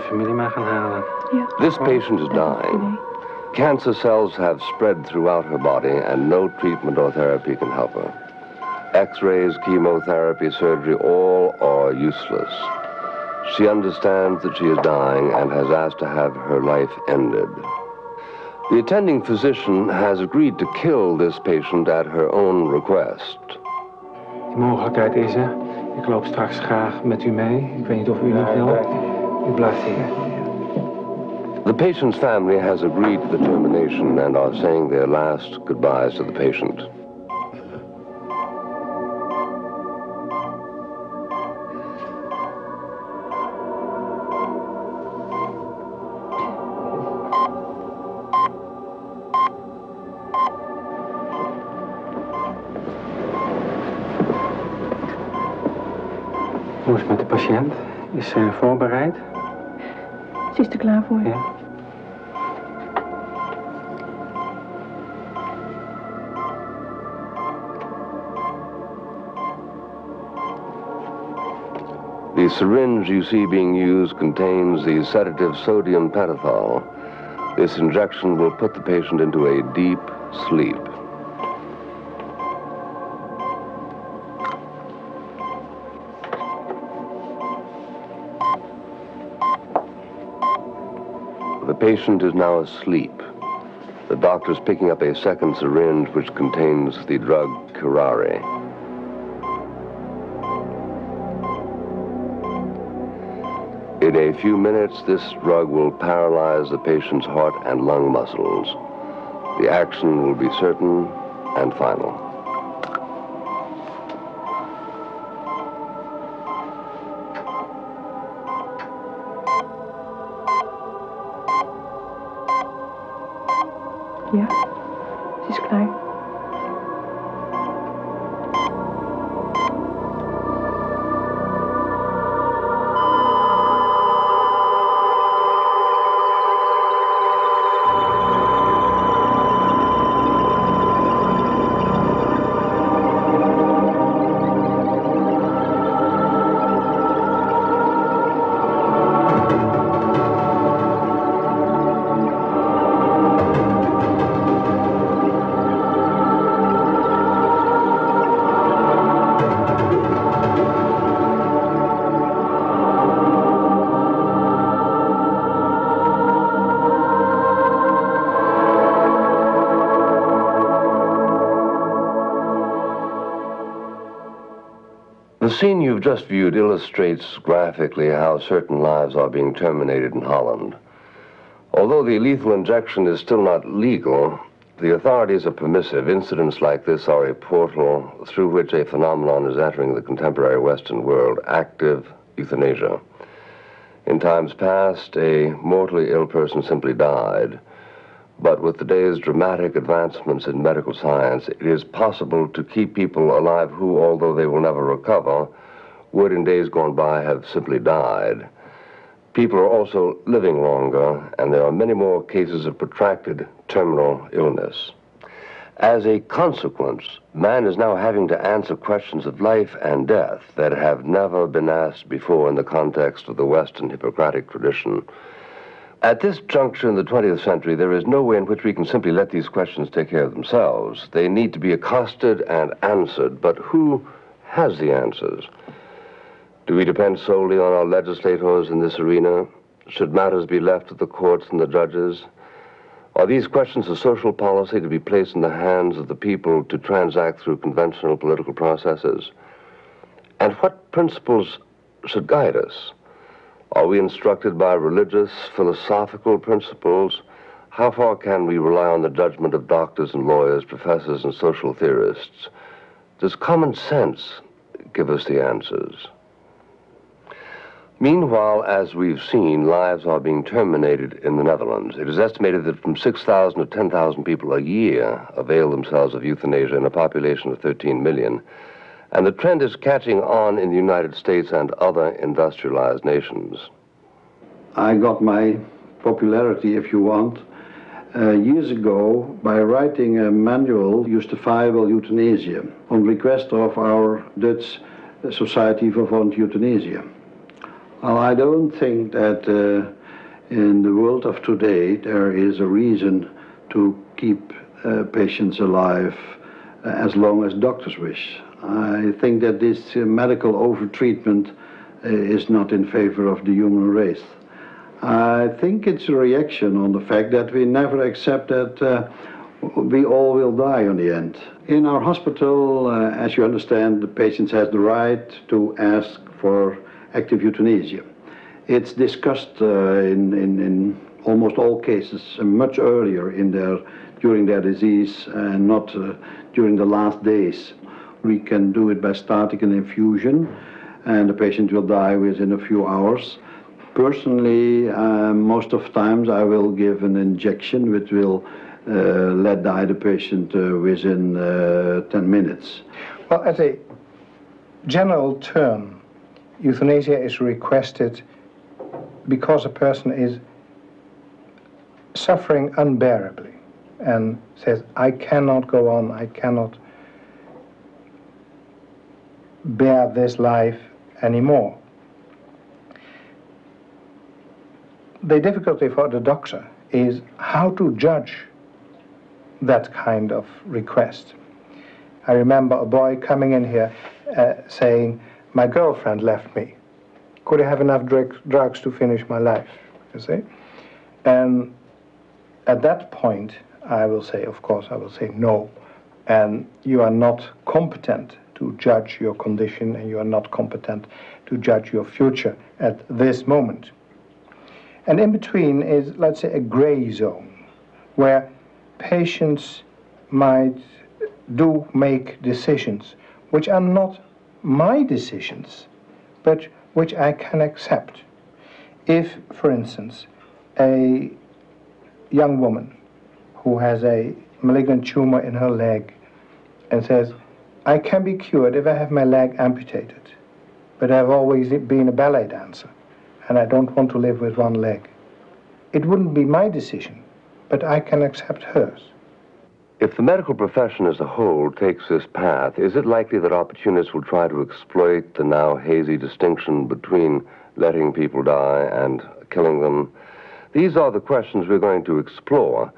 familie maar gaan halen. Ja. This patient is dat is een dying. Cancer cells have spread throughout her body, and no treatment or therapy can help her. X rays, chemotherapy, surgery, all are useless. She understands that she is dying and has asked to have her life ended. The attending physician has agreed to kill this patient at her own request. Die mogelijkheid is er. Ik loop straks graag met u mee. Ik weet niet of u niet wil. U blijft hier. The patient's family has agreed to the termination and are saying their last goodbyes to the patient. The syringe you see being used contains the sedative sodium pentothal. This injection will put the patient into a deep sleep. The patient is now asleep. The doctor is picking up a second syringe which contains the drug curare. A few minutes, this drug will paralyze the patient's heart and lung muscles. The action will be certain and final. You've just viewed illustrates graphically how certain lives are being terminated in Holland. Although the lethal injection is still not legal, the authorities are permissive. Incidents like this are a portal through which a phenomenon is entering the contemporary Western world active euthanasia. In times past, a mortally ill person simply died. But with today's dramatic advancements in medical science, it is possible to keep people alive who, although they will never recover, would in days gone by have simply died. People are also living longer, and there are many more cases of protracted terminal illness. As a consequence, man is now having to answer questions of life and death that have never been asked before in the context of the Western Hippocratic tradition. At this juncture in the 20th century, there is no way in which we can simply let these questions take care of themselves. They need to be accosted and answered, but who has the answers? Do we depend solely on our legislators in this arena? Should matters be left to the courts and the judges? Are these questions of social policy to be placed in the hands of the people to transact through conventional political processes? And what principles should guide us? Are we instructed by religious, philosophical principles? How far can we rely on the judgment of doctors and lawyers, professors and social theorists? Does common sense give us the answers? Meanwhile, as we've seen, lives are being terminated in the Netherlands. It is estimated that from 6,000 to 10,000 people a year avail themselves of euthanasia in a population of 13 million. And the trend is catching on in the United States and other industrialized nations. I got my popularity, if you want, uh, years ago by writing a manual, Justifiable Euthanasia, on request of our Dutch Society for Voluntary Euthanasia. Well, I don't think that uh, in the world of today there is a reason to keep uh, patients alive uh, as long as doctors wish. I think that this uh, medical overtreatment uh, is not in favor of the human race. I think it's a reaction on the fact that we never accept that uh, we all will die on the end. In our hospital, uh, as you understand, the patient has the right to ask for active euthanasia. It's discussed uh, in, in, in almost all cases uh, much earlier in their, during their disease and not uh, during the last days. We can do it by starting an infusion and the patient will die within a few hours. Personally, uh, most of times I will give an injection which will uh, let die the patient uh, within uh, 10 minutes. Well, as a general term, euthanasia is requested because a person is suffering unbearably and says, I cannot go on, I cannot bear this life anymore. The difficulty for the doctor is how to judge that kind of request. I remember a boy coming in here uh, saying, My girlfriend left me. Could I have enough drug- drugs to finish my life? You see? And at that point, I will say, of course, I will say no. And you are not competent to judge your condition, and you are not competent to judge your future at this moment. And in between is, let's say, a gray zone where patients might do make decisions which are not my decisions, but which I can accept. If, for instance, a young woman who has a malignant tumor in her leg and says, I can be cured if I have my leg amputated, but I've always been a ballet dancer and I don't want to live with one leg. It wouldn't be my decision, but I can accept hers. If the medical profession as a whole takes this path, is it likely that opportunists will try to exploit the now hazy distinction between letting people die and killing them? These are the questions we're going to explore.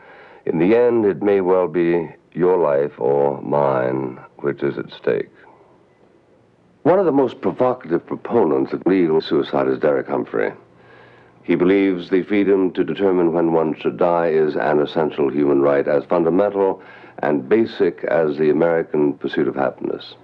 In the end, it may well be your life or mine which is at stake. One of the most provocative proponents of legal suicide is Derek Humphry. He believes the freedom to determine when one should die is an essential human right, as fundamental and basic as the American pursuit of happiness.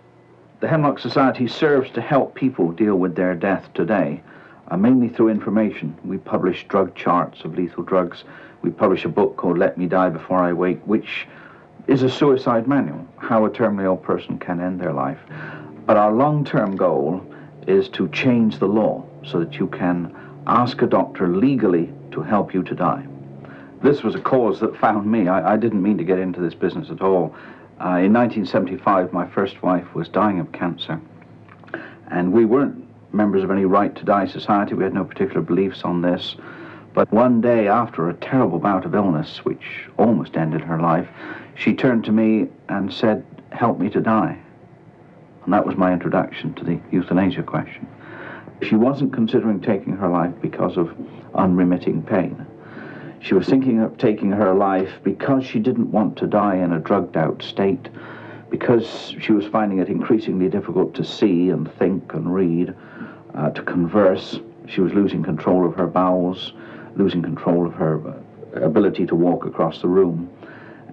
The Hemlock Society serves to help people deal with their death today, uh, mainly through information. We publish drug charts of lethal drugs. We publish a book called Let Me Die Before I Wake, which is a suicide manual, how a terminally ill person can end their life. But our long-term goal is to change the law so that you can ask a doctor legally to help you to die. This was a cause that found me. I, I didn't mean to get into this business at all. Uh, in 1975, my first wife was dying of cancer, and we weren't members of any Right to Die society. We had no particular beliefs on this. But one day, after a terrible bout of illness, which almost ended her life, she turned to me and said, Help me to die. And that was my introduction to the euthanasia question. She wasn't considering taking her life because of unremitting pain. She was thinking of taking her life because she didn't want to die in a drugged out state, because she was finding it increasingly difficult to see and think and read, uh, to converse. She was losing control of her bowels, losing control of her uh, ability to walk across the room.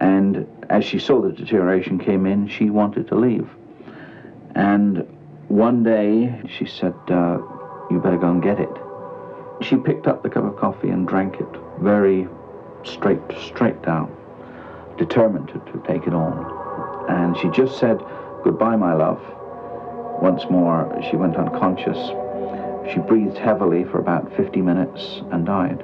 And as she saw the deterioration came in, she wanted to leave. And one day she said, uh, You better go and get it. She picked up the cup of coffee and drank it very straight, straight down, determined to, to take it on. And she just said, Goodbye, my love. Once more, she went unconscious. She breathed heavily for about 50 minutes and died.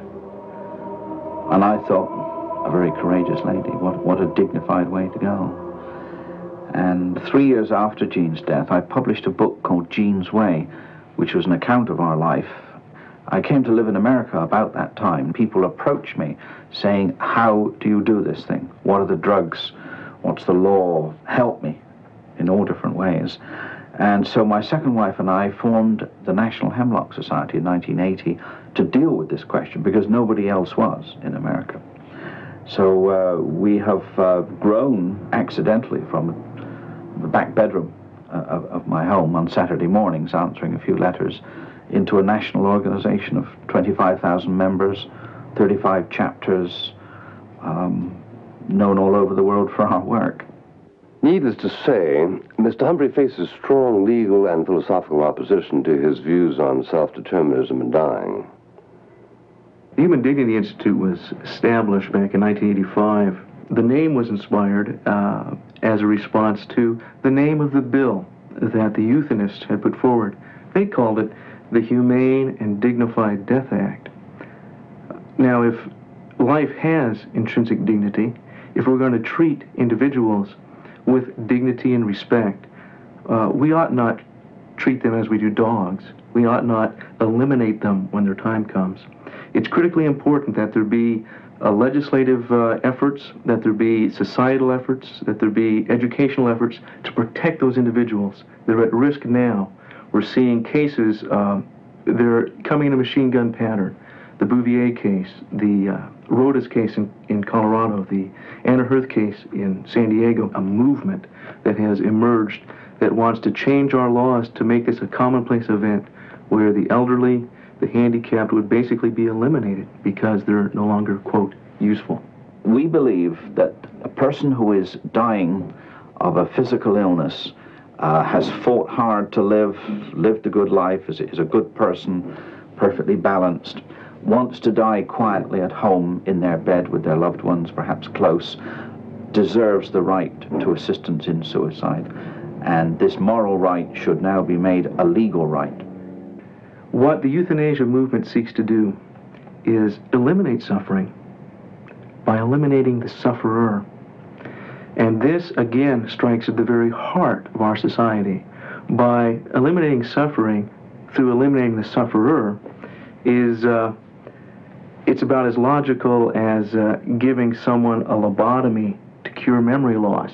And I thought, a very courageous lady, what, what a dignified way to go. And three years after Jean's death, I published a book called Jean's Way, which was an account of our life. I came to live in America about that time. People approached me saying, How do you do this thing? What are the drugs? What's the law? Help me in all different ways. And so my second wife and I formed the National Hemlock Society in 1980 to deal with this question because nobody else was in America. So uh, we have uh, grown accidentally from the back bedroom of, of my home on Saturday mornings answering a few letters into a national organization of 25,000 members, 35 chapters, um, known all over the world for our work. Needless to say, Mr. Humphry faces strong legal and philosophical opposition to his views on self-determinism and dying. The Human Dignity Institute was established back in 1985. The name was inspired uh, as a response to the name of the bill that the euthanists had put forward. They called it the Humane and Dignified Death Act. Now, if life has intrinsic dignity, if we're going to treat individuals with dignity and respect, uh, we ought not treat them as we do dogs. We ought not eliminate them when their time comes. It's critically important that there be uh, legislative uh, efforts, that there be societal efforts, that there be educational efforts to protect those individuals. They're at risk now. We're seeing cases, um, they're coming in a machine gun pattern. The Bouvia case, the uh, Rodas case in, in Colorado, the Anna Hirth case in San Diego, a movement that has emerged that wants to change our laws to make this a commonplace event where the elderly, the handicapped would basically be eliminated because they're no longer, quote, useful. We believe that a person who is dying of a physical illness uh, has fought hard to live, lived a good life, is, is a good person, perfectly balanced, wants to die quietly at home in their bed with their loved ones, perhaps close, deserves the right to assistance in suicide. And this moral right should now be made a legal right. What the euthanasia movement seeks to do is eliminate suffering by eliminating the sufferer. And this, again, strikes at the very heart of our society. By eliminating suffering through eliminating the sufferer is, uh, it's about as logical as uh, giving someone a lobotomy to cure memory loss.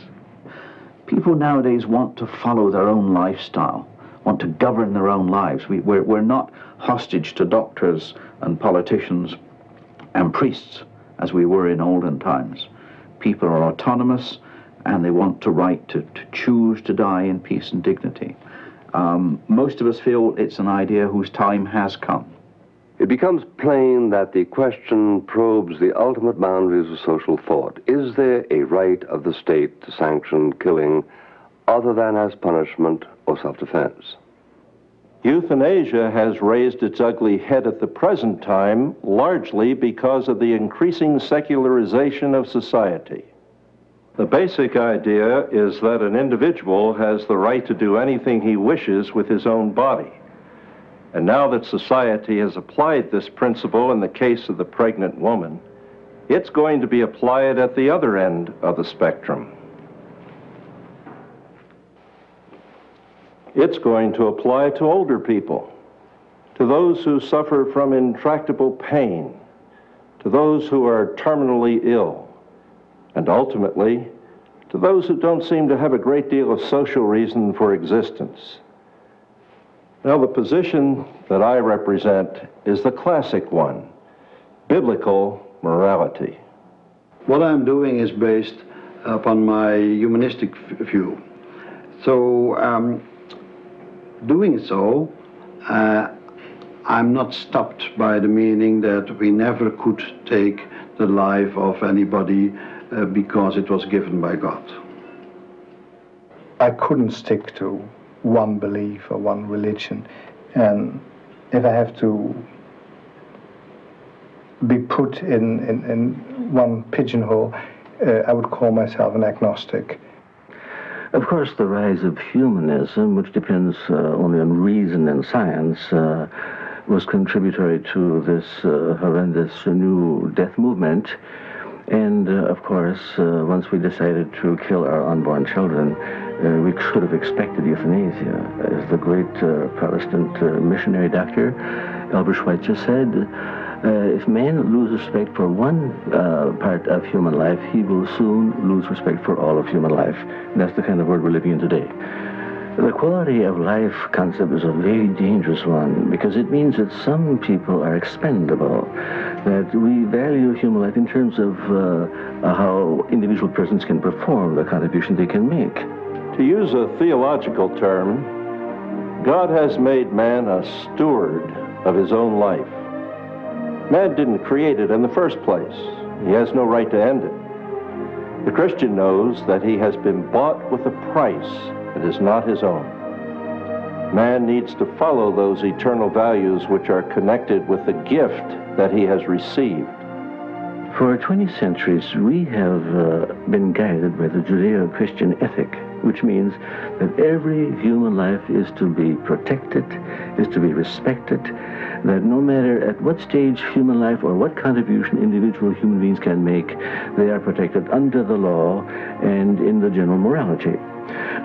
People nowadays want to follow their own lifestyle, want to govern their own lives. We, we're, we're not hostage to doctors and politicians and priests as we were in olden times. People are autonomous and they want to right to, to choose to die in peace and dignity. Um, most of us feel it's an idea whose time has come. It becomes plain that the question probes the ultimate boundaries of social thought. Is there a right of the state to sanction killing other than as punishment or self-defense? Euthanasia has raised its ugly head at the present time largely because of the increasing secularization of society. The basic idea is that an individual has the right to do anything he wishes with his own body. And now that society has applied this principle in the case of the pregnant woman, it's going to be applied at the other end of the spectrum. It's going to apply to older people, to those who suffer from intractable pain, to those who are terminally ill, and ultimately to those who don't seem to have a great deal of social reason for existence. Now, the position that I represent is the classic one biblical morality. What I'm doing is based upon my humanistic view. So, um, doing so, uh, I'm not stopped by the meaning that we never could take the life of anybody uh, because it was given by God. I couldn't stick to one belief or one religion. And if I have to be put in, in, in one pigeonhole, uh, I would call myself an agnostic. Of course, the rise of humanism, which depends uh, only on reason and science, uh, was contributory to this uh, horrendous new death movement. And uh, of course, uh, once we decided to kill our unborn children, uh, we should have expected euthanasia. As the great Protestant missionary doctor, Albert Schweitzer said, uh, if man loses respect for one uh, part of human life, he will soon lose respect for all of human life. And that's the kind of world we're living in today. The quality of life concept is a very dangerous one because it means that some people are expendable, that we value human life in terms of uh, how individual persons can perform the contribution they can make. To use a theological term, God has made man a steward of his own life. Man didn't create it in the first place. He has no right to end it. The Christian knows that he has been bought with a price that is not his own. Man needs to follow those eternal values which are connected with the gift that he has received. For 20 centuries, we have uh, been guided by the Judeo-Christian ethic, which means that every human life is to be protected, is to be respected, that no matter at what stage human life or what contribution individual human beings can make, they are protected under the law and in the general morality.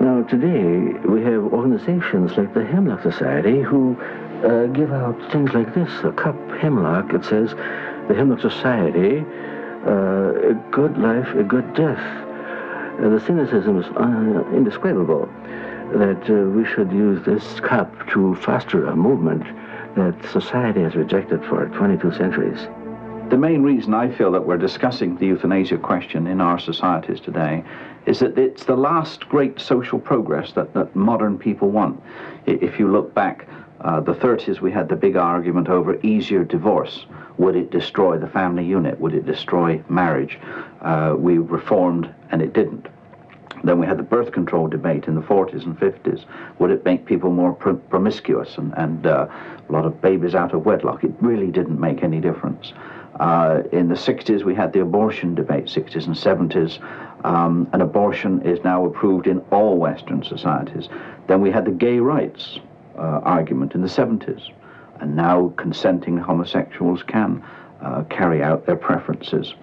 Now, today, we have organizations like the Hemlock Society who uh, give out things like this, a cup hemlock. It says, the Hemlock Society, uh, a good life, a good death. Uh, the cynicism is uh, indescribable that uh, we should use this cup to foster a movement that society has rejected for 22 centuries. The main reason I feel that we're discussing the euthanasia question in our societies today is that it's the last great social progress that, that modern people want. If you look back, uh, the 30s, we had the big argument over easier divorce. Would it destroy the family unit? Would it destroy marriage? Uh, we reformed, and it didn't. Then we had the birth control debate in the 40s and 50s. Would it make people more pr promiscuous and, and uh, a lot of babies out of wedlock? It really didn't make any difference. Uh, in the 60s, we had the abortion debate, 60s and 70s. Um, and abortion is now approved in all Western societies. Then we had the gay rights argument in the 70s. And now consenting homosexuals can uh, carry out their preferences.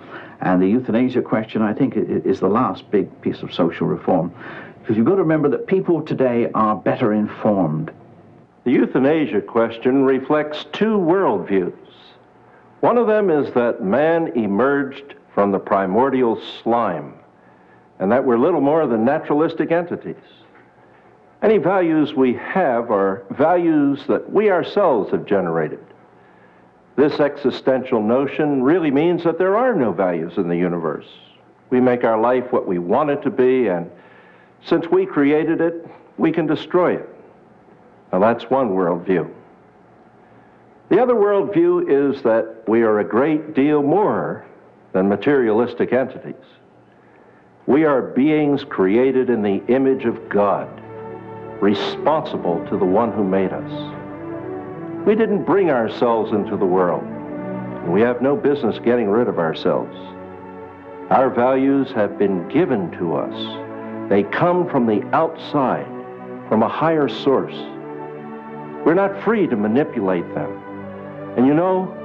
And the euthanasia question, I think, is the last big piece of social reform. Because you've got to remember that people today are better informed. The euthanasia question reflects two worldviews. One of them is that man emerged from the primordial slime, and that we're little more than naturalistic entities. Any values we have are values that we ourselves have generated. This existential notion really means that there are no values in the universe. We make our life what we want it to be, and since we created it, we can destroy it. Now, that's one worldview. The other worldview is that we are a great deal more than materialistic entities. We are beings created in the image of God, responsible to the one who made us. We didn't bring ourselves into the world. And we have no business getting rid of ourselves. Our values have been given to us. They come from the outside, from a higher source. We're not free to manipulate them. And you know,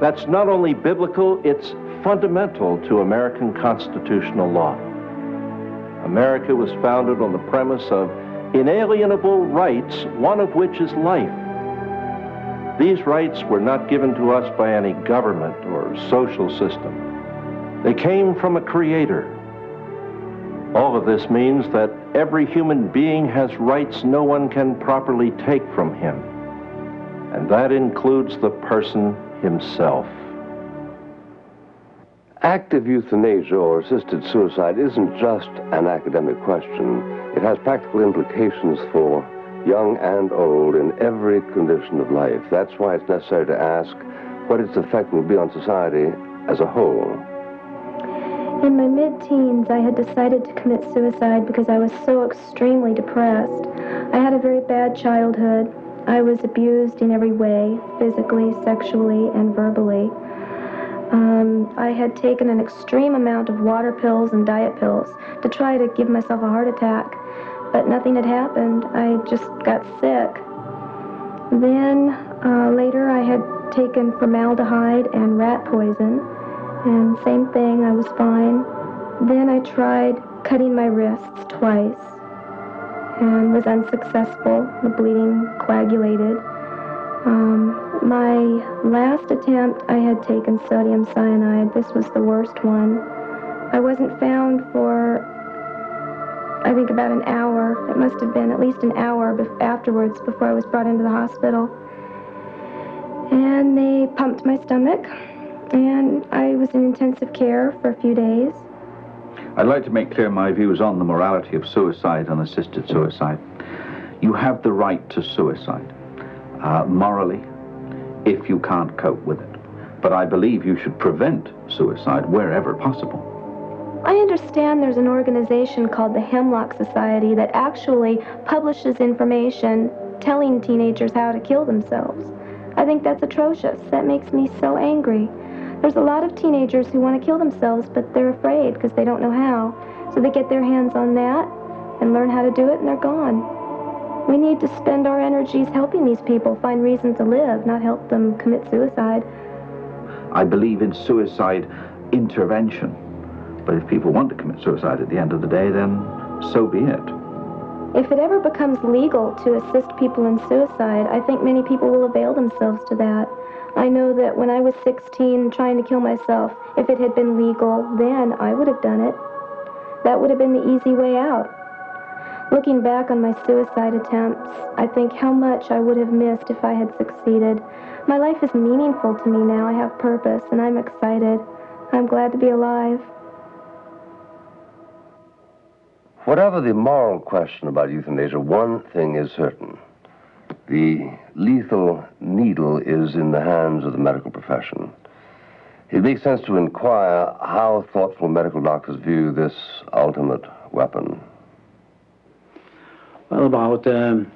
that's not only biblical, it's fundamental to American constitutional law. America was founded on the premise of inalienable rights, one of which is life. These rights were not given to us by any government or social system. They came from a creator. All of this means that every human being has rights no one can properly take from him. And that includes the person himself. Active euthanasia or assisted suicide isn't just an academic question. It has practical implications for young and old, in every condition of life. That's why it's necessary to ask what its effect will be on society as a whole. In my mid-teens, I had decided to commit suicide because I was so extremely depressed. I had a very bad childhood. I was abused in every way, physically, sexually, and verbally. Um, I had taken an extreme amount of water pills and diet pills to try to give myself a heart attack but nothing had happened. I just got sick. Then uh, later I had taken formaldehyde and rat poison, and same thing, I was fine. Then I tried cutting my wrists twice and was unsuccessful. The bleeding coagulated. Um, my last attempt, I had taken sodium cyanide. This was the worst one. I wasn't found for I think about an hour. It must have been at least an hour bef- afterwards before I was brought into the hospital. And they pumped my stomach, and I was in intensive care for a few days. I'd like to make clear my views on the morality of suicide and assisted suicide. You have the right to suicide, uh, morally, if you can't cope with it. But I believe you should prevent suicide wherever possible. I understand there's an organization called the Hemlock Society that actually publishes information telling teenagers how to kill themselves. I think that's atrocious. That makes me so angry. There's a lot of teenagers who want to kill themselves, but they're afraid because they don't know how. So they get their hands on that and learn how to do it, and they're gone. We need to spend our energies helping these people find reason to live, not help them commit suicide. I believe in suicide intervention. But if people want to commit suicide at the end of the day, then so be it. If it ever becomes legal to assist people in suicide, I think many people will avail themselves to that. I know that when I was 16 trying to kill myself, if it had been legal then, I would have done it. That would have been the easy way out. Looking back on my suicide attempts, I think how much I would have missed if I had succeeded. My life is meaningful to me now. I have purpose, and I'm excited. I'm glad to be alive. Whatever the moral question about euthanasia, one thing is certain. The lethal needle is in the hands of the medical profession. It makes sense to inquire how thoughtful medical doctors view this ultimate weapon. Well, about um,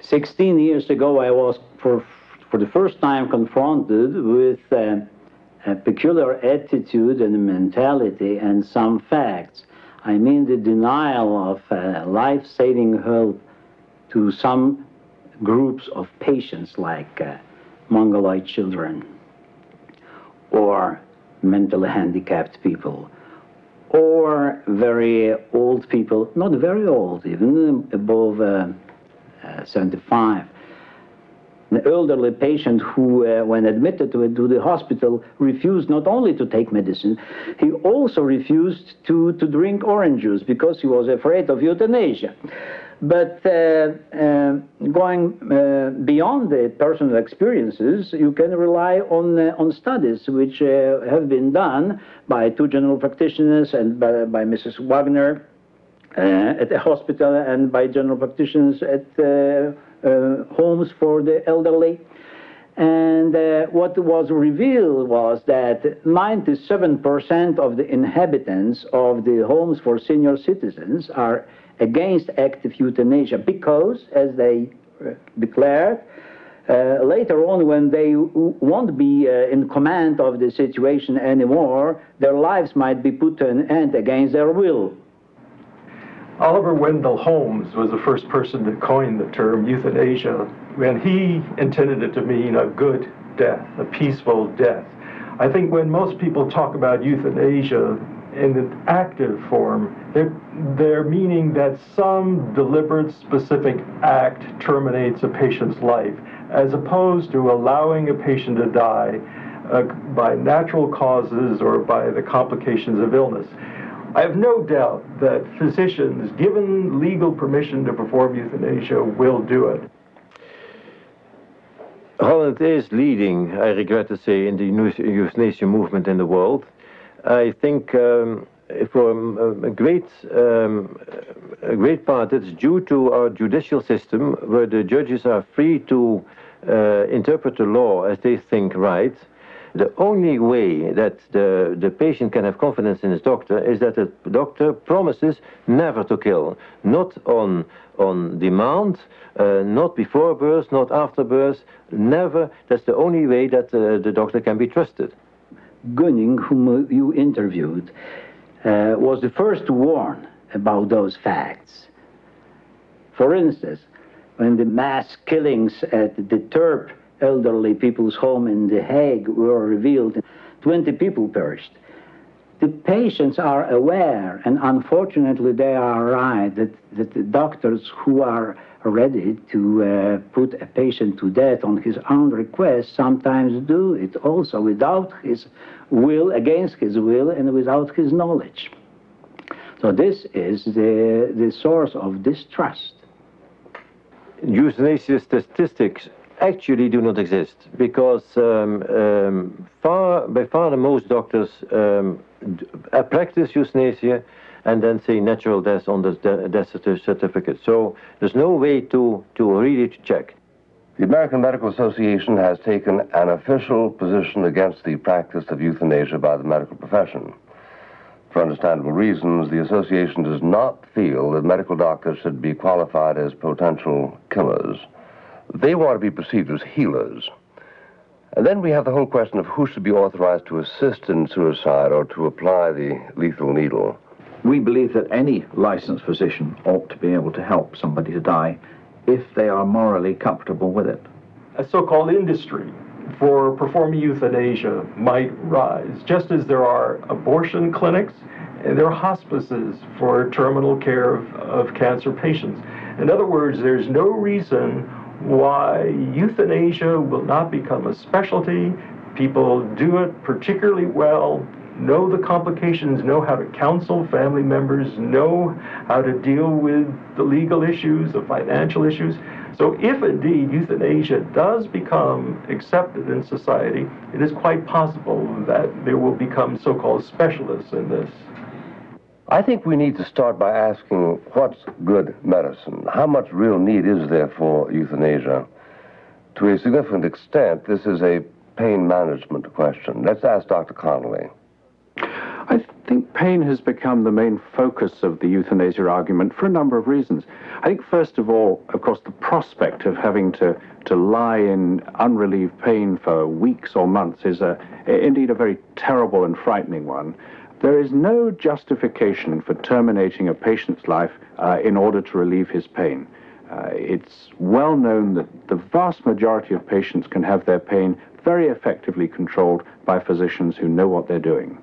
16 years ago, I was for, for the first time confronted with uh, a peculiar attitude and mentality and some facts. I mean the denial of uh, life-saving help to some groups of patients like uh, Mongoloid children or mentally handicapped people or very old people, not very old, even above uh, uh, 75. An elderly patient who, uh, when admitted to, to, the hospital, refused not only to take medicine, he also refused to, to drink orange juice because he was afraid of euthanasia. But uh, uh, going uh, beyond the personal experiences, you can rely on, uh, on studies which uh, have been done by two general practitioners and by, by Mrs. Wagner uh, at the hospital and by general practitioners at homes for the elderly. And what was revealed was that 97% of the inhabitants of the homes for senior citizens are against active euthanasia because, as they uh, declared, uh, later on, when they won't be uh, in command of the situation anymore, their lives might be put to an end against their will. Oliver Wendell Holmes was the first person to coin the term euthanasia, and he intended it to mean a good death, a peaceful death. I think when most people talk about euthanasia, in the active form, they're, they're meaning that some deliberate, specific act terminates a patient's life, as opposed to allowing a patient to die uh, by natural causes or by the complications of illness. I have no doubt that physicians, given legal permission to perform euthanasia, will do it. Holland is leading, I regret to say, in the euthanasia movement in the world. I think um, for a, a great um, a great part it's due to our judicial system where the judges are free to uh, interpret the law as they think right. The only way that the, the patient can have confidence in his doctor is that the doctor promises never to kill, not on, on demand, uh, not before birth, not after birth, never. That's the only way that uh, the doctor can be trusted. Gunning, whom you interviewed, uh, was the first to warn about those facts. For instance, when the mass killings at the Terp elderly people's home in The Hague were revealed, 20 people perished. The patients are aware, and unfortunately they are right, that, that the doctors who are ready to uh, put a patient to death on his own request sometimes do it also without his will, against his will, and without his knowledge. So this is the, the source of distrust. Euthanasia statistics actually do not exist because um, um, far, by far the most doctors um, uh, practice euthanasia and then say natural death on the death certificate. So there's no way to, to really check. The American Medical Association has taken an official position against the practice of euthanasia by the medical profession. For understandable reasons, the association does not feel that medical doctors should be qualified as potential killers. They want to be perceived as healers. And then we have the whole question of who should be authorized to assist in suicide or to apply the lethal needle. We believe that any licensed physician ought to be able to help somebody to die if they are morally comfortable with it. A so-called industry for performing euthanasia might rise, just as there are abortion clinics and there are hospices for terminal care of, of cancer patients. In other words, there's no reason why euthanasia will not become a specialty. People do it particularly well, know the complications, know how to counsel family members, know how to deal with the legal issues, the financial issues. So if indeed euthanasia does become accepted in society, it is quite possible that there will become so-called specialists in this. I think we need to start by asking what's good medicine? How much real need is there for euthanasia? To a significant extent, this is a pain management question. Let's ask Dr. Connolly. I think pain has become the main focus of the euthanasia argument for a number of reasons. I think, first of all, of course, the prospect of having to, to lie in unrelieved pain for weeks or months is a, indeed a very terrible and frightening one. There is no justification for terminating a patient's life uh, in order to relieve his pain. Uh, it's well known that the vast majority of patients can have their pain very effectively controlled by physicians who know what they're doing.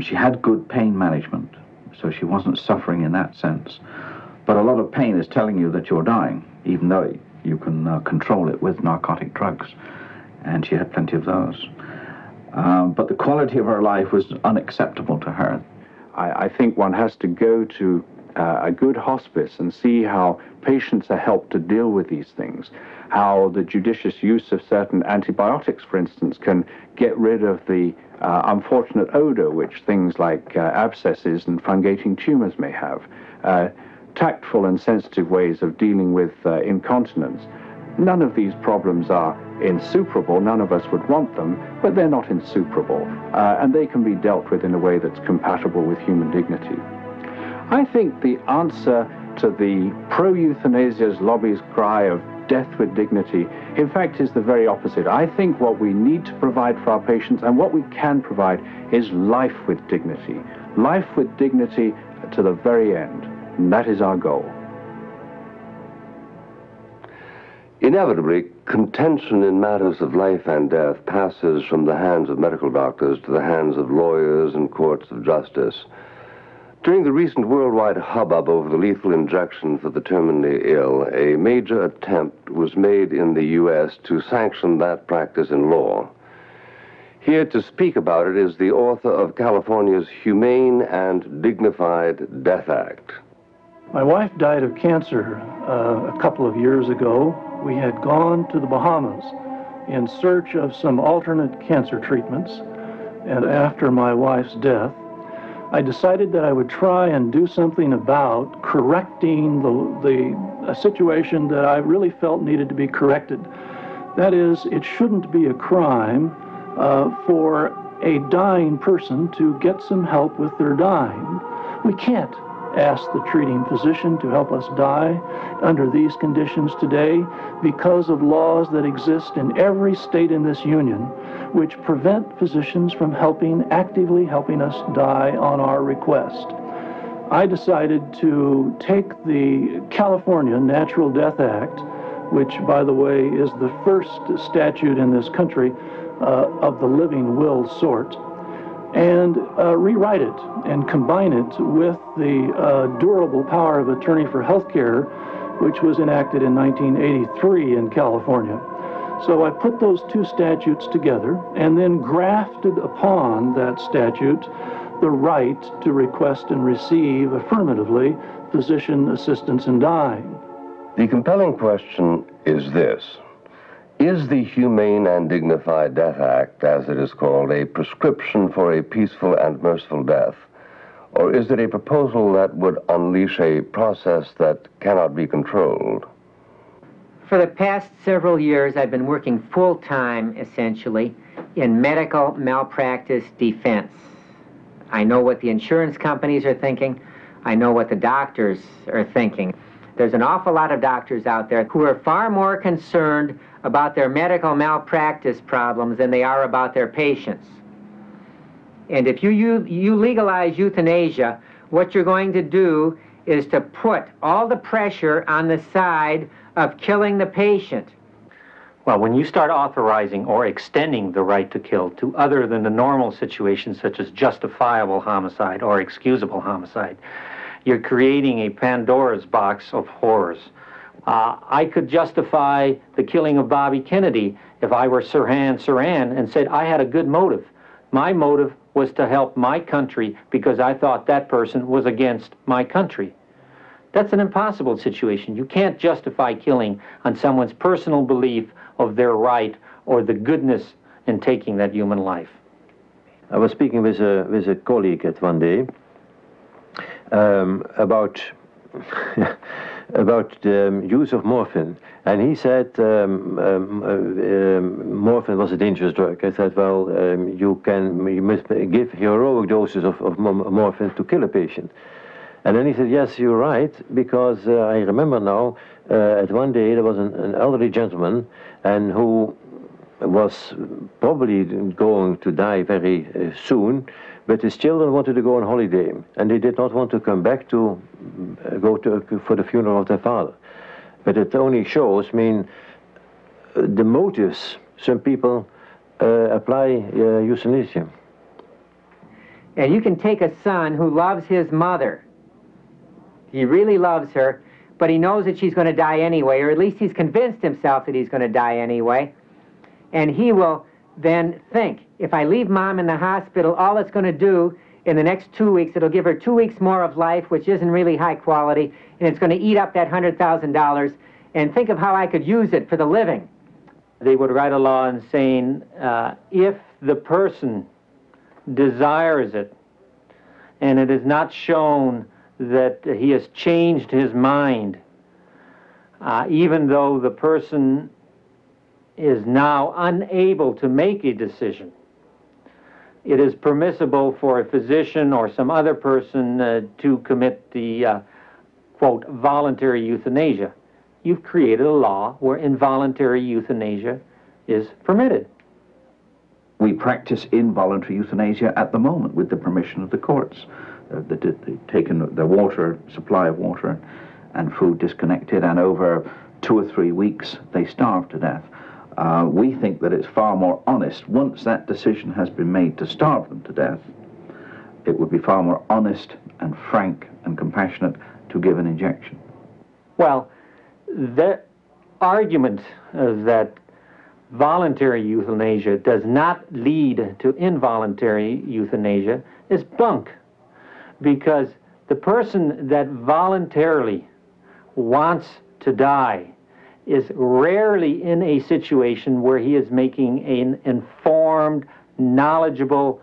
She had good pain management, so she wasn't suffering in that sense. But a lot of pain is telling you that you're dying, even though you can uh, control it with narcotic drugs. And she had plenty of those. Um, but the quality of her life was unacceptable to her. I, I think one has to go to uh, a good hospice and see how patients are helped to deal with these things, how the judicious use of certain antibiotics, for instance, can get rid of the uh, unfortunate odor which things like uh, abscesses and fungating tumors may have, uh, tactful and sensitive ways of dealing with uh, incontinence. None of these problems are insuperable. None of us would want them, but they're not insuperable. Uh, and they can be dealt with in a way that's compatible with human dignity. I think the answer to the pro euthanasia's lobby's cry of death with dignity, in fact, is the very opposite. I think what we need to provide for our patients and what we can provide is life with dignity. Life with dignity to the very end. And that is our goal. Inevitably, contention in matters of life and death passes from the hands of medical doctors to the hands of lawyers and courts of justice. During the recent worldwide hubbub over the lethal injection for the terminally ill, a major attempt was made in the U.S. to sanction that practice in law. Here to speak about it is the author of California's Humane and Dignified Death Act. My wife died of cancer uh, a couple of years ago. We had gone to the Bahamas in search of some alternate cancer treatments, and after my wife's death, I decided that I would try and do something about correcting the, the a situation that I really felt needed to be corrected. That is, it shouldn't be a crime uh, for a dying person to get some help with their dying. We can't ask the treating physician to help us die under these conditions today because of laws that exist in every state in this union which prevent physicians from helping, actively helping us die on our request. I decided to take the California Natural Death Act, which, by the way, is the first statute in this country uh, of the living will sort, and uh, rewrite it and combine it with the uh, durable power of attorney for health care, which was enacted in 1983 in California. So I put those two statutes together and then grafted upon that statute the right to request and receive affirmatively physician assistance in dying. The compelling question is this Is the Humane and Dignified Death Act, as it is called, a prescription for a peaceful and merciful death? Or is it a proposal that would unleash a process that cannot be controlled? For the past several years, I've been working full time, essentially, in medical malpractice defense. I know what the insurance companies are thinking. I know what the doctors are thinking. There's an awful lot of doctors out there who are far more concerned about their medical malpractice problems than they are about their patients. And if you, you, you legalize euthanasia, what you're going to do is to put all the pressure on the side of killing the patient. Well, when you start authorizing or extending the right to kill to other than the normal situations such as justifiable homicide or excusable homicide, you're creating a Pandora's box of horrors. Uh, I could justify the killing of Bobby Kennedy if I were Sirhan Sirhan and said I had a good motive. My motive was to help my country because I thought that person was against my country. That's an impossible situation. You can't justify killing on someone's personal belief of their right or the goodness in taking that human life. I was speaking with a, with a colleague at one day um, about about the um, use of morphine, and he said um, um, uh, um, morphine was a dangerous drug. I said, well, um, you can you must give heroic doses of, of morphine to kill a patient. And then he said, yes, you're right, because uh, I remember now, uh, at one day there was an, an elderly gentleman and who was probably going to die very uh, soon, but his children wanted to go on holiday, and they did not want to come back to uh, go to, for the funeral of their father. But it only shows, I mean, uh, the motives some people uh, apply uh, euthanasia. And you can take a son who loves his mother. He really loves her, but he knows that she's going to die anyway, or at least he's convinced himself that he's going to die anyway. And he will then think, if I leave mom in the hospital, all it's going to do in the next two weeks, it'll give her two weeks more of life, which isn't really high quality, and it's going to eat up that $100,000. And think of how I could use it for the living. They would write a law and saying, uh, if the person desires it, and it is not shown that he has changed his mind, uh, even though the person is now unable to make a decision. It is permissible for a physician or some other person uh, to commit the, uh, quote, voluntary euthanasia. You've created a law where involuntary euthanasia is permitted. We practice involuntary euthanasia at the moment with the permission of the courts. Uh, they've taken their water, supply of water and food disconnected, and over two or three weeks they starve to death. Uh, we think that it's far more honest once that decision has been made to starve them to death. It would be far more honest and frank and compassionate to give an injection. Well, the argument uh, that voluntary euthanasia does not lead to involuntary euthanasia is bunk because the person that voluntarily wants to die is rarely in a situation where he is making an informed, knowledgeable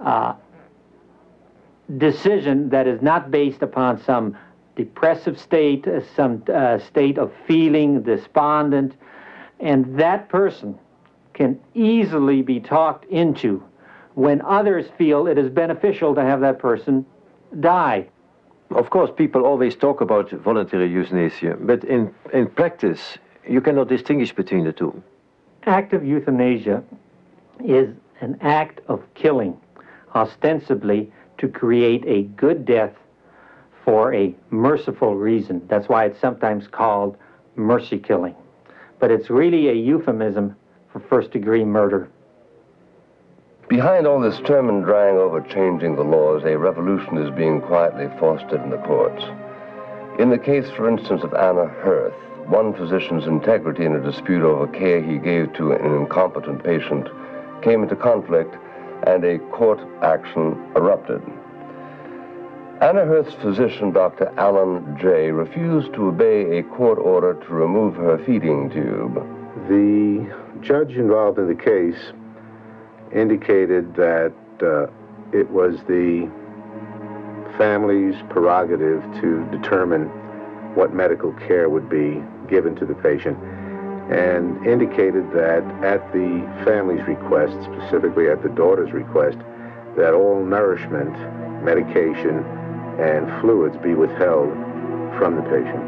uh, decision that is not based upon some depressive state, uh, some uh, state of feeling despondent, and that person can easily be talked into when others feel it is beneficial to have that person die. Of course, people always talk about voluntary euthanasia, but in, in practice, you cannot distinguish between the two. Active euthanasia is an act of killing, ostensibly to create a good death for a merciful reason. That's why it's sometimes called mercy killing. But it's really a euphemism for first degree murder. Behind all this Sturm und Drang over changing the laws, a revolution is being quietly fostered in the courts. In the case, for instance, of Anna Hurth, one physician's integrity in a dispute over care he gave to an incompetent patient came into conflict, and a court action erupted. Anna Hurth's physician, Dr. Alan Jay, refused to obey a court order to remove her feeding tube. The judge involved in the case indicated that uh, it was the family's prerogative to determine what medical care would be given to the patient and indicated that at the family's request, specifically at the daughter's request, that all nourishment, medication, and fluids be withheld from the patient.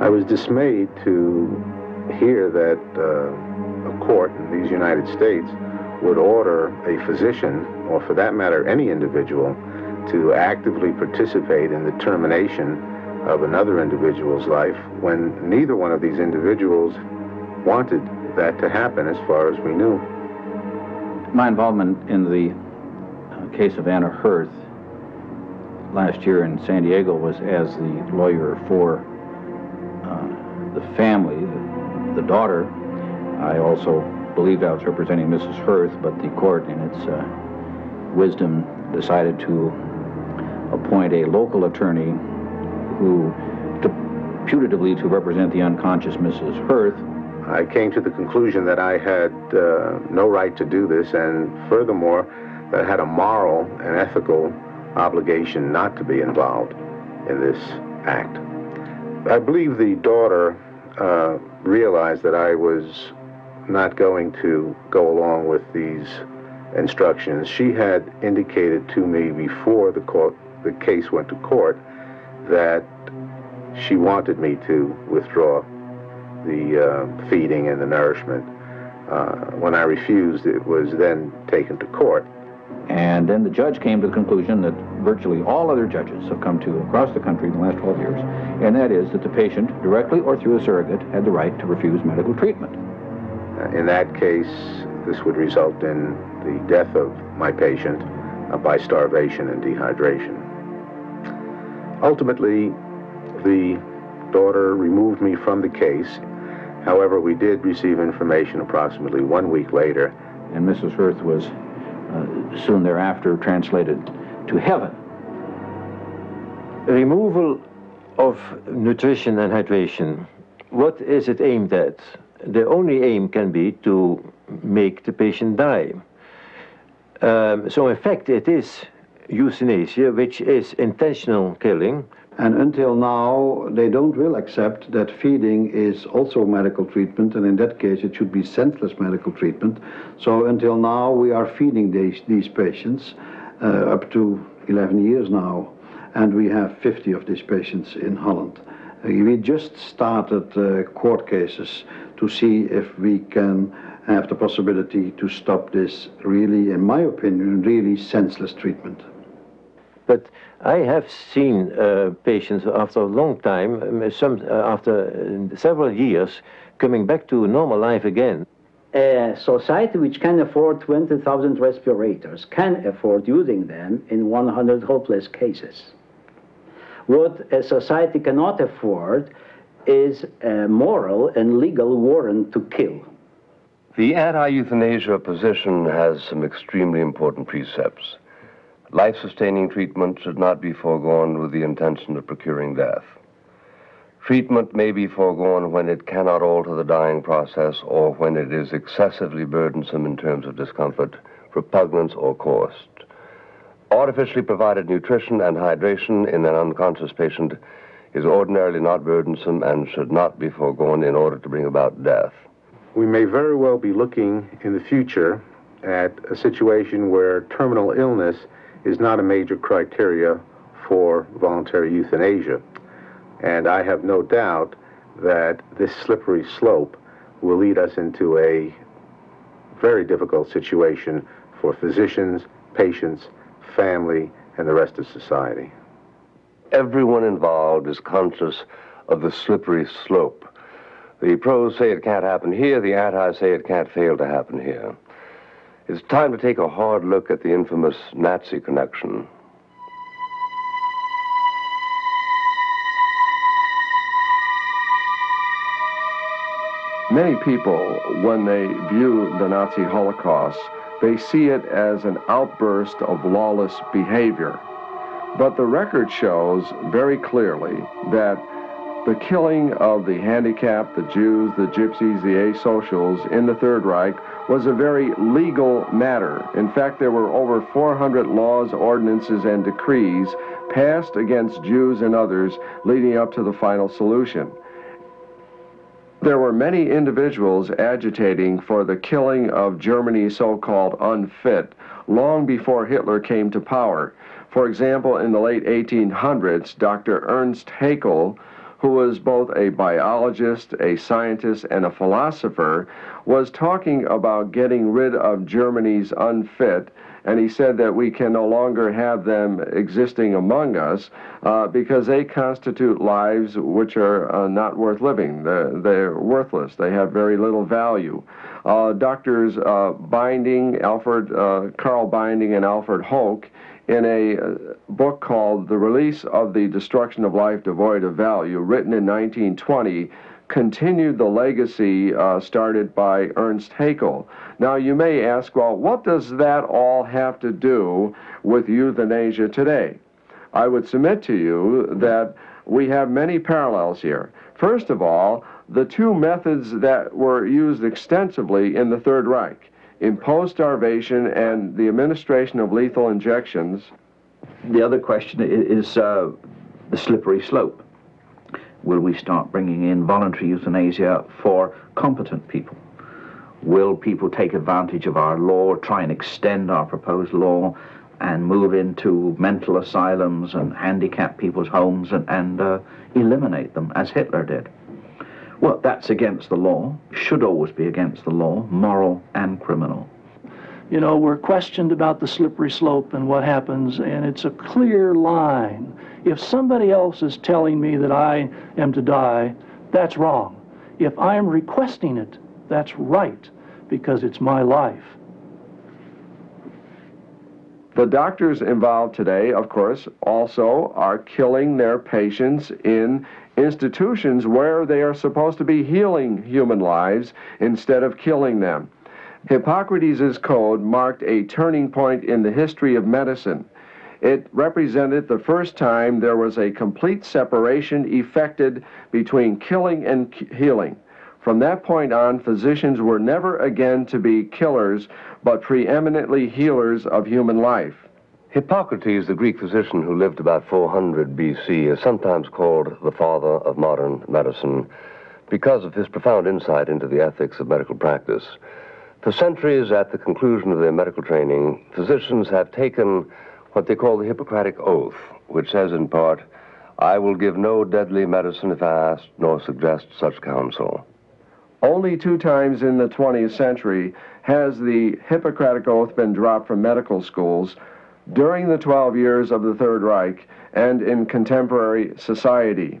I was dismayed to hear that uh, court in these United States would order a physician, or for that matter, any individual, to actively participate in the termination of another individual's life when neither one of these individuals wanted that to happen as far as we knew. My involvement in the uh, case of Anna Hurth last year in San Diego was as the lawyer for uh, the family, the, the, daughter. I also believed I was representing Mrs. Hurth, but the court, in its uh, wisdom, decided to appoint a local attorney who, to, putatively to represent the unconscious Mrs. Hurth. I came to the conclusion that I had uh, no right to do this, and furthermore, that I had a moral and ethical obligation not to be involved in this act. I believe the daughter uh, realized that I was not going to go along with these instructions. She had indicated to me before the court, the case went to court, that she wanted me to withdraw the uh, feeding and the nourishment. Uh, when I refused, it was then taken to court. And then the judge came to the conclusion that virtually all other judges have come to across the country in the last 12 years, and that is that the patient, directly or through a surrogate, had the right to refuse medical treatment. Uh, in that case, this would result in the death of my patient uh, by starvation and dehydration. Ultimately, the daughter removed me from the case. However, we did receive information approximately one week later. And Mrs. Hurth was uh, soon thereafter translated to heaven. Removal of nutrition and hydration, what is it aimed at? The only aim can be to make the patient die. Um, so in fact it is euthanasia, which is intentional killing. And until now, they don't really accept that feeding is also medical treatment, and in that case, it should be senseless medical treatment. So until now, we are feeding these, these patients uh, up to 11 years now, and we have 50 of these patients in Holland. Uh, we just started uh, court cases to see if we can have the possibility to stop this really, in my opinion, really senseless treatment. But I have seen uh, patients after a long time, um, some uh, after uh, several years, coming back to normal life again. A society which can afford 20,000 respirators can afford using them in 100 hopeless cases. What a society cannot afford is a moral and legal warrant to kill. The anti-euthanasia position has some extremely important precepts. Life-sustaining treatment should not be foregone with the intention of procuring death. Treatment may be foregone when it cannot alter the dying process or when it is excessively burdensome in terms of discomfort, repugnance, or cost. Artificially provided nutrition and hydration in an unconscious patient is ordinarily not burdensome and should not be foregone in order to bring about death. We may very well be looking in the future at a situation where terminal illness is not a major criteria for voluntary euthanasia. And I have no doubt that this slippery slope will lead us into a very difficult situation for physicians, patients, family, and the rest of society. Everyone involved is conscious of the slippery slope. The pros say it can't happen here, the antis say it can't fail to happen here. It's time to take a hard look at the infamous Nazi connection. Many people, when they view the Nazi Holocaust, they see it as an outburst of lawless behavior. But the record shows very clearly that the killing of the handicapped, the Jews, the gypsies, the asocials in the Third Reich was a very legal matter. In fact, there were over 400 laws, ordinances, and decrees passed against Jews and others leading up to the final solution. There were many individuals agitating for the killing of Germany's so-called unfit long before Hitler came to power. For example, in the late 1800s, Dr. Ernst Haeckel, who was both a biologist, a scientist, and a philosopher, was talking about getting rid of Germany's unfit and he said that we can no longer have them existing among us uh, because they constitute lives which are uh, not worth living. They're, they're, worthless. They have very little value. Uh, doctors uh, Binding, Alfred, uh, Karl Binding, and Alfred Hoche in a uh, book called The Release of the Destruction of Life Devoid of Value, written in 1920, continued the legacy uh, started by Ernst Haeckel. Now, you may ask, well, what does that all have to do with euthanasia today? I would submit to you that we have many parallels here. First of all, the two methods that were used extensively in the Third Reich, imposed starvation and the administration of lethal injections. The other question is uh, the slippery slope Will we start bringing in voluntary euthanasia for competent people? Will people take advantage of our law, try and extend our proposed law, and move into mental asylums and handicap people's homes and, and uh, eliminate them, as Hitler did? Well, that's against the law, should always be against the law, moral and criminal. You know, we're questioned about the slippery slope and what happens, and it's a clear line. If somebody else is telling me that I am to die, that's wrong. If I'm requesting it, that's right, because it's my life. The doctors involved today, of course, also are killing their patients in institutions where they are supposed to be healing human lives instead of killing them. Hippocrates' code marked a turning point in the history of medicine. It represented the first time there was a complete separation effected between killing and healing. From that point on, physicians were never again to be killers, but preeminently healers of human life. Hippocrates, the Greek physician who lived about 400 BC, is sometimes called the father of modern medicine because of his profound insight into the ethics of medical practice. For centuries, at the conclusion of their medical training, physicians have taken what they call the Hippocratic Oath, which says in part, I will give no deadly medicine if asked, nor suggest such counsel. Only two times in the 20th century has the Hippocratic Oath been dropped from medical schools during the 12 years of the Third Reich and in contemporary society.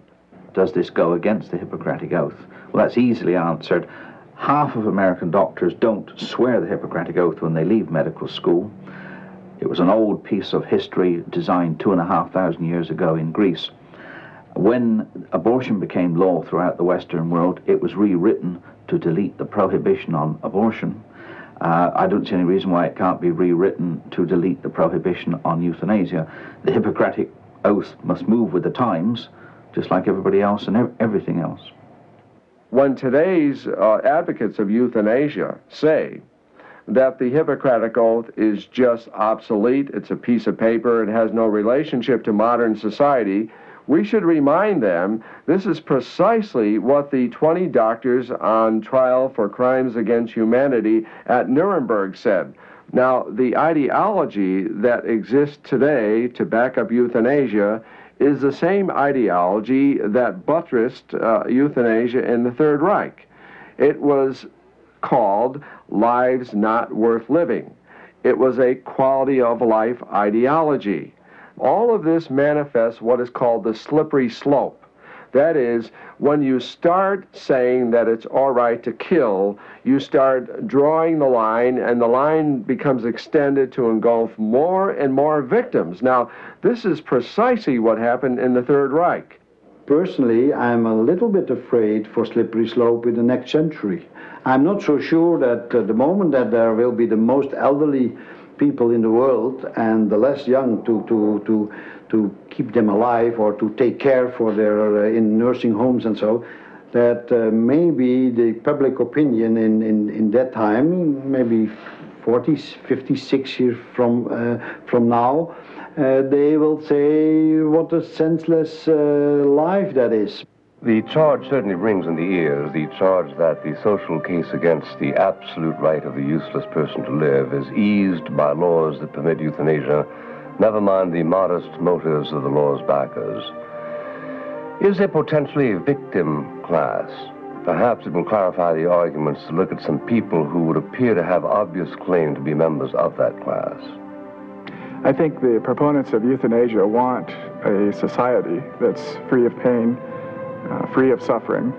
Does this go against the Hippocratic Oath? Well, that's easily answered. Half of American doctors don't swear the Hippocratic Oath when they leave medical school. It was an old piece of history designed two and a half thousand years ago in Greece. When abortion became law throughout the Western world, it was rewritten to delete the prohibition on abortion. Uh, I don't see any reason why it can't be rewritten to delete the prohibition on euthanasia. The Hippocratic Oath must move with the times, just like everybody else and ev everything else. When today's uh, advocates of euthanasia say that the Hippocratic Oath is just obsolete, it's a piece of paper, it has no relationship to modern society, we should remind them this is precisely what the 20 doctors on trial for crimes against humanity at Nuremberg said. Now, the ideology that exists today to back up euthanasia is the same ideology that buttressed uh, euthanasia in the Third Reich. It was called lives not worth living. It was a quality of life ideology. All of this manifests what is called the slippery slope. That is, when you start saying that it's all right to kill, you start drawing the line, and the line becomes extended to engulf more and more victims. Now, this is precisely what happened in the Third Reich. personally, I'm a little bit afraid for slippery slope in the next century. I'm not so sure that uh, the moment that there will be the most elderly people in the world and the less young to, to, to, to keep them alive or to take care for their uh, in nursing homes and so, that uh, maybe the public opinion in, in, in that time, maybe 40, 56 years from, uh, from now, uh, they will say what a senseless uh, life that is. The charge certainly rings in the ears, the charge that the social case against the absolute right of the useless person to live is eased by laws that permit euthanasia, never mind the modest motives of the law's backers. Is there potentially a victim class? Perhaps it will clarify the arguments to look at some people who would appear to have obvious claim to be members of that class. I think the proponents of euthanasia want a society that's free of pain, uh, free of suffering.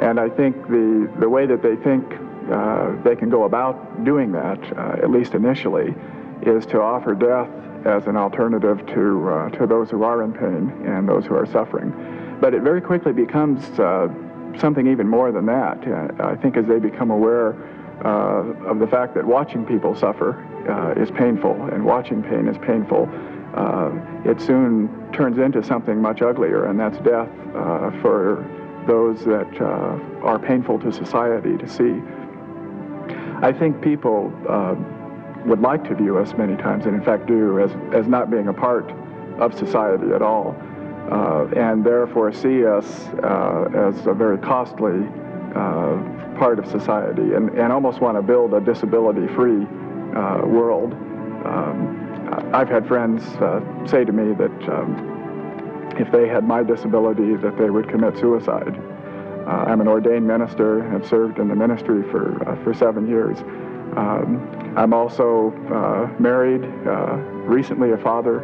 And I think the, the way that they think uh, they can go about doing that, uh, at least initially, is to offer death as an alternative to, uh, to those who are in pain and those who are suffering. But it very quickly becomes uh, something even more than that. I think as they become aware of the fact that watching people suffer is painful and watching pain is painful, it soon turns into something much uglier, and that's death uh, for those that uh, are painful to society to see. I think people uh, would like to view us many times, and in fact do, as, as not being a part of society at all, uh, and therefore see us uh, as a very costly uh, part of society, and, and almost want to build a disability-free world. Um, I've had friends uh, say to me that um, if they had my disability, that they would commit suicide. Uh, I'm an ordained minister, have served in the ministry for, uh, for seven years. Um, I'm also uh, married, uh, recently a father,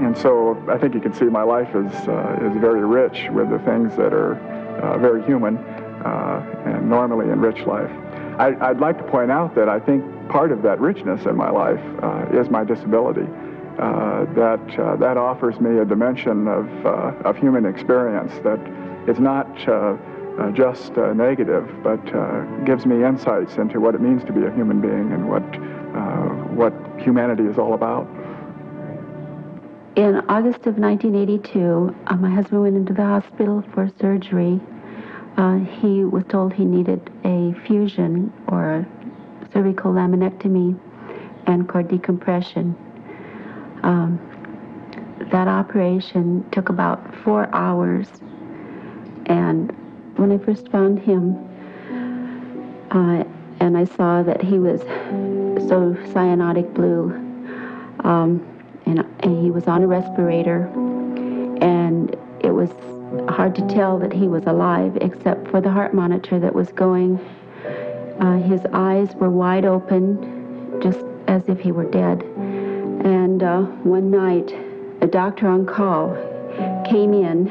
and so I think you can see my life is, is very rich with the things that are very human and normally enrich life. I, I'd like to point out that I think part of that richness in my life uh, is my disability. Uh, that uh, that offers me a dimension of uh, of human experience that is not uh, uh, just negative, but gives me insights into what it means to be a human being and what what humanity is all about. In August of 1982, my husband went into the hospital for surgery. he was told he needed a fusion or a cervical laminectomy and cord decompression. Um, that operation took about four hours. And when I first found him, uh, and I saw that he was so cyanotic blue, um, and, and he was on a respirator, and it was hard to tell that he was alive except for the heart monitor that was going uh, his eyes were wide open, just as if he were dead. And uh, one night, a doctor on call came in,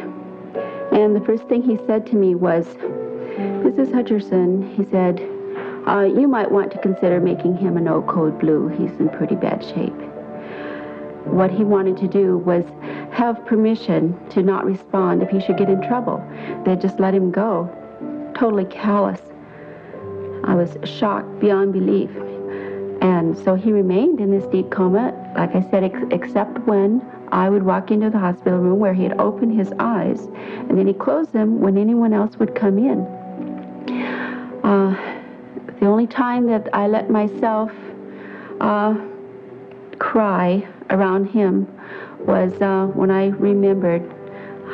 and the first thing he said to me was, Mrs. Hutcherson, he said, uh, you might want to consider making him an no-code blue. He's in pretty bad shape. What he wanted to do was have permission to not respond if he should get in trouble. They'd just let him go. Totally callous. I was shocked beyond belief. And so he remained in this deep coma, like I said, ex- except when I would walk into the hospital room where he had opened his eyes, and then he closed them when anyone else would come in. Uh, the only time that I let myself uh, cry around him was uh, when I remembered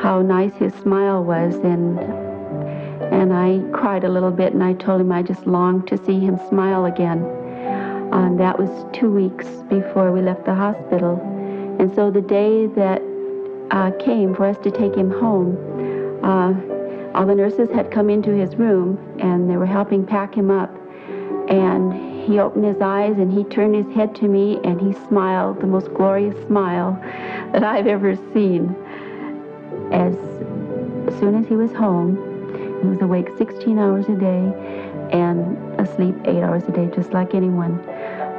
how nice his smile was and and I cried a little bit and I told him I just longed to see him smile again. And that was two weeks before we left the hospital. And so the day that uh, came for us to take him home, uh, all the nurses had come into his room and they were helping pack him up. And he opened his eyes and he turned his head to me and he smiled the most glorious smile that I've ever seen. As soon as he was home, he was awake 16 hours a day and asleep eight hours a day, just like anyone.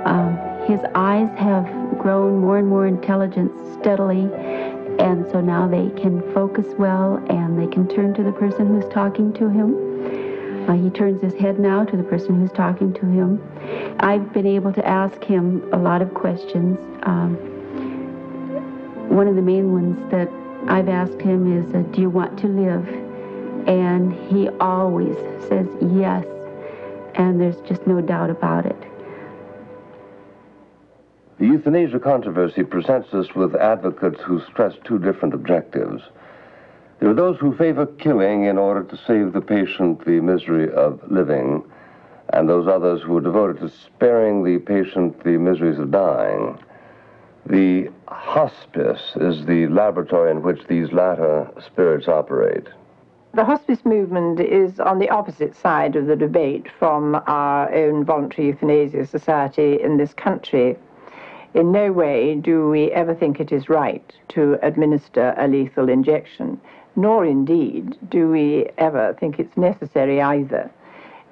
Um, his eyes have grown more and more intelligent steadily, And so now they can focus well and they can turn to the person who's talking to him. Uh, he turns his head now to the person who's talking to him. I've been able to ask him a lot of questions. Um, one of the main ones that I've asked him is, uh, Do you want to live? And he always says yes, and there's just no doubt about it. The euthanasia controversy presents us with advocates who stress two different objectives. There are those who favor killing in order to save the patient the misery of living, and those others who are devoted to sparing the patient the miseries of dying. The hospice is the laboratory in which these latter spirits operate. The hospice movement is on the opposite side of the debate from our own voluntary euthanasia society in this country. In no way do we ever think it is right to administer a lethal injection, nor indeed do we ever think it's necessary either.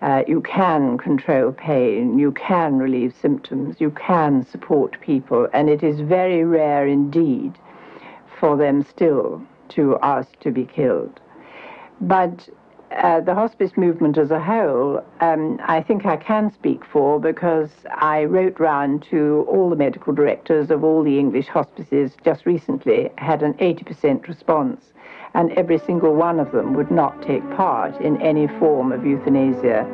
Uh, you can control pain, you can relieve symptoms, you can support people, and it is very rare indeed for them still to ask to be killed. But uh, the hospice movement as a whole, um, I think I can speak for because I wrote round to all the medical directors of all the English hospices just recently, had an 80% response, and every single one of them would not take part in any form of euthanasia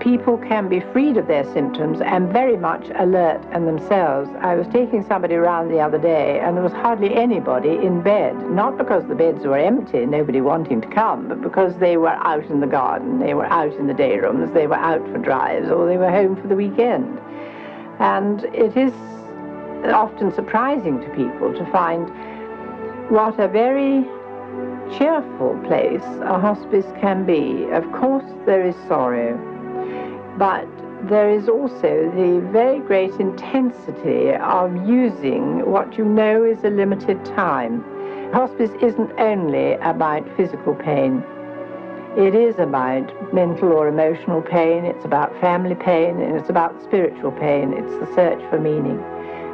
people can be freed of their symptoms and very much alert and themselves. I was taking somebody around the other day and there was hardly anybody in bed, not because the beds were empty, nobody wanting to come, but because they were out in the garden, they were out in the day rooms, they were out for drives, or they were home for the weekend. And it is often surprising to people to find what a very cheerful place a hospice can be. Of course, there is sorrow but there is also the very great intensity of using what you know is a limited time. Hospice isn't only about physical pain. It is about mental or emotional pain, it's about family pain, and it's about spiritual pain. It's the search for meaning.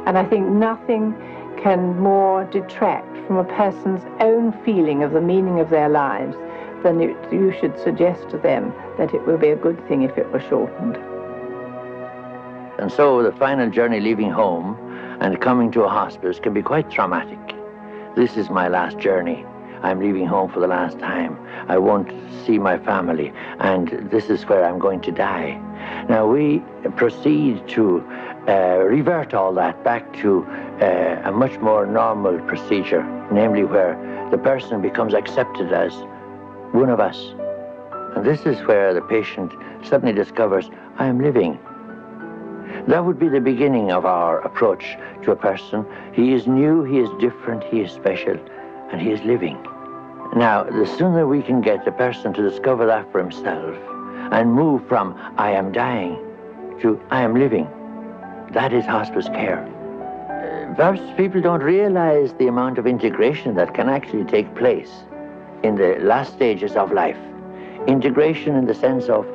And I think nothing can more detract from a person's own feeling of the meaning of their lives then you should suggest to them that it will be a good thing if it were shortened. And so the final journey leaving home and coming to a hospice can be quite traumatic. This is my last journey. I'm leaving home for the last time. I won't see my family, and this is where I'm going to die. Now we proceed to uh, revert all that back to uh, a much more normal procedure, namely where the person becomes accepted as one of us. And this is where the patient suddenly discovers, I am living. That would be the beginning of our approach to a person. He is new, he is different, he is special, and he is living. Now, the sooner we can get the person to discover that for himself and move from I am dying to I am living, that is hospice care. Uh, perhaps people don't realize the amount of integration that can actually take place in the last stages of life. Integration in the sense of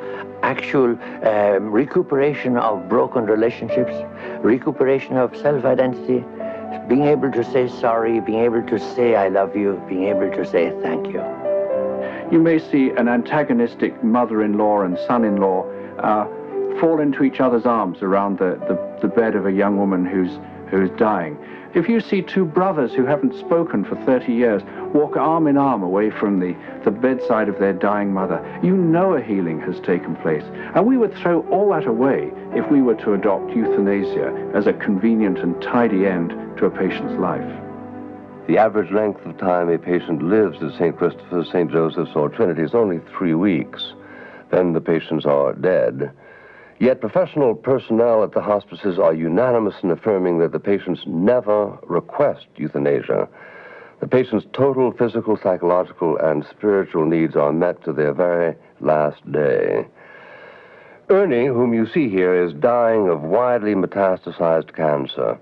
actual um, recuperation of broken relationships, recuperation of self identity, being able to say sorry, being able to say I love you, being able to say thank you. You may see an antagonistic mother in law and son in law uh, fall into each other's arms around the, the, the bed of a young woman who's, who's dying. If you see two brothers who haven't spoken for 30 years walk arm in arm away from the, the bedside of their dying mother, you know a healing has taken place. And we would throw all that away if we were to adopt euthanasia as a convenient and tidy end to a patient's life. The average length of time a patient lives at St. Christopher's, St. Joseph's, or Trinity is only three weeks. Then the patients are dead. Yet professional personnel at the hospices are unanimous in affirming that the patients never request euthanasia. The patient's total physical, psychological, and spiritual needs are met to their very last day. Ernie, whom you see here, is dying of widely metastasized cancer.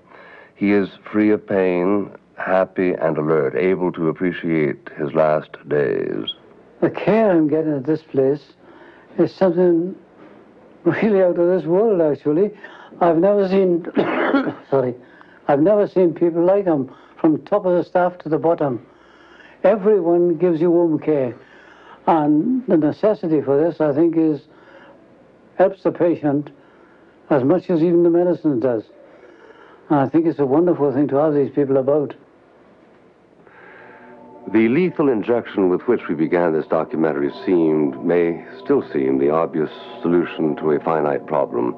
He is free of pain, happy and alert, able to appreciate his last days. The care I'm getting at this place is something really out of this world, actually. I've never seen, sorry, I've never seen people like him from top of the staff to the bottom. Everyone gives you home care. And the necessity for this, I think, is helps the patient as much as even the medicine does. And I think it's a wonderful thing to have these people about. The lethal injection with which we began this documentary seemed, may still seem, the obvious solution to a finite problem.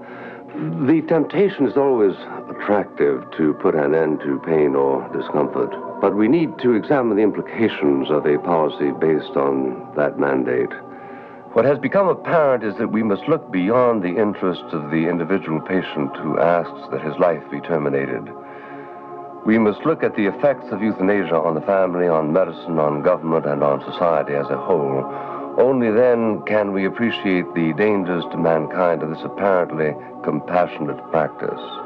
The temptation is always attractive to put an end to pain or discomfort, but we need to examine the implications of a policy based on that mandate. What has become apparent is that we must look beyond the interests of the individual patient who asks that his life be terminated. We must look at the effects of euthanasia on the family, on medicine, on government, and on society as a whole. Only then can we appreciate the dangers to mankind of this apparently compassionate practice.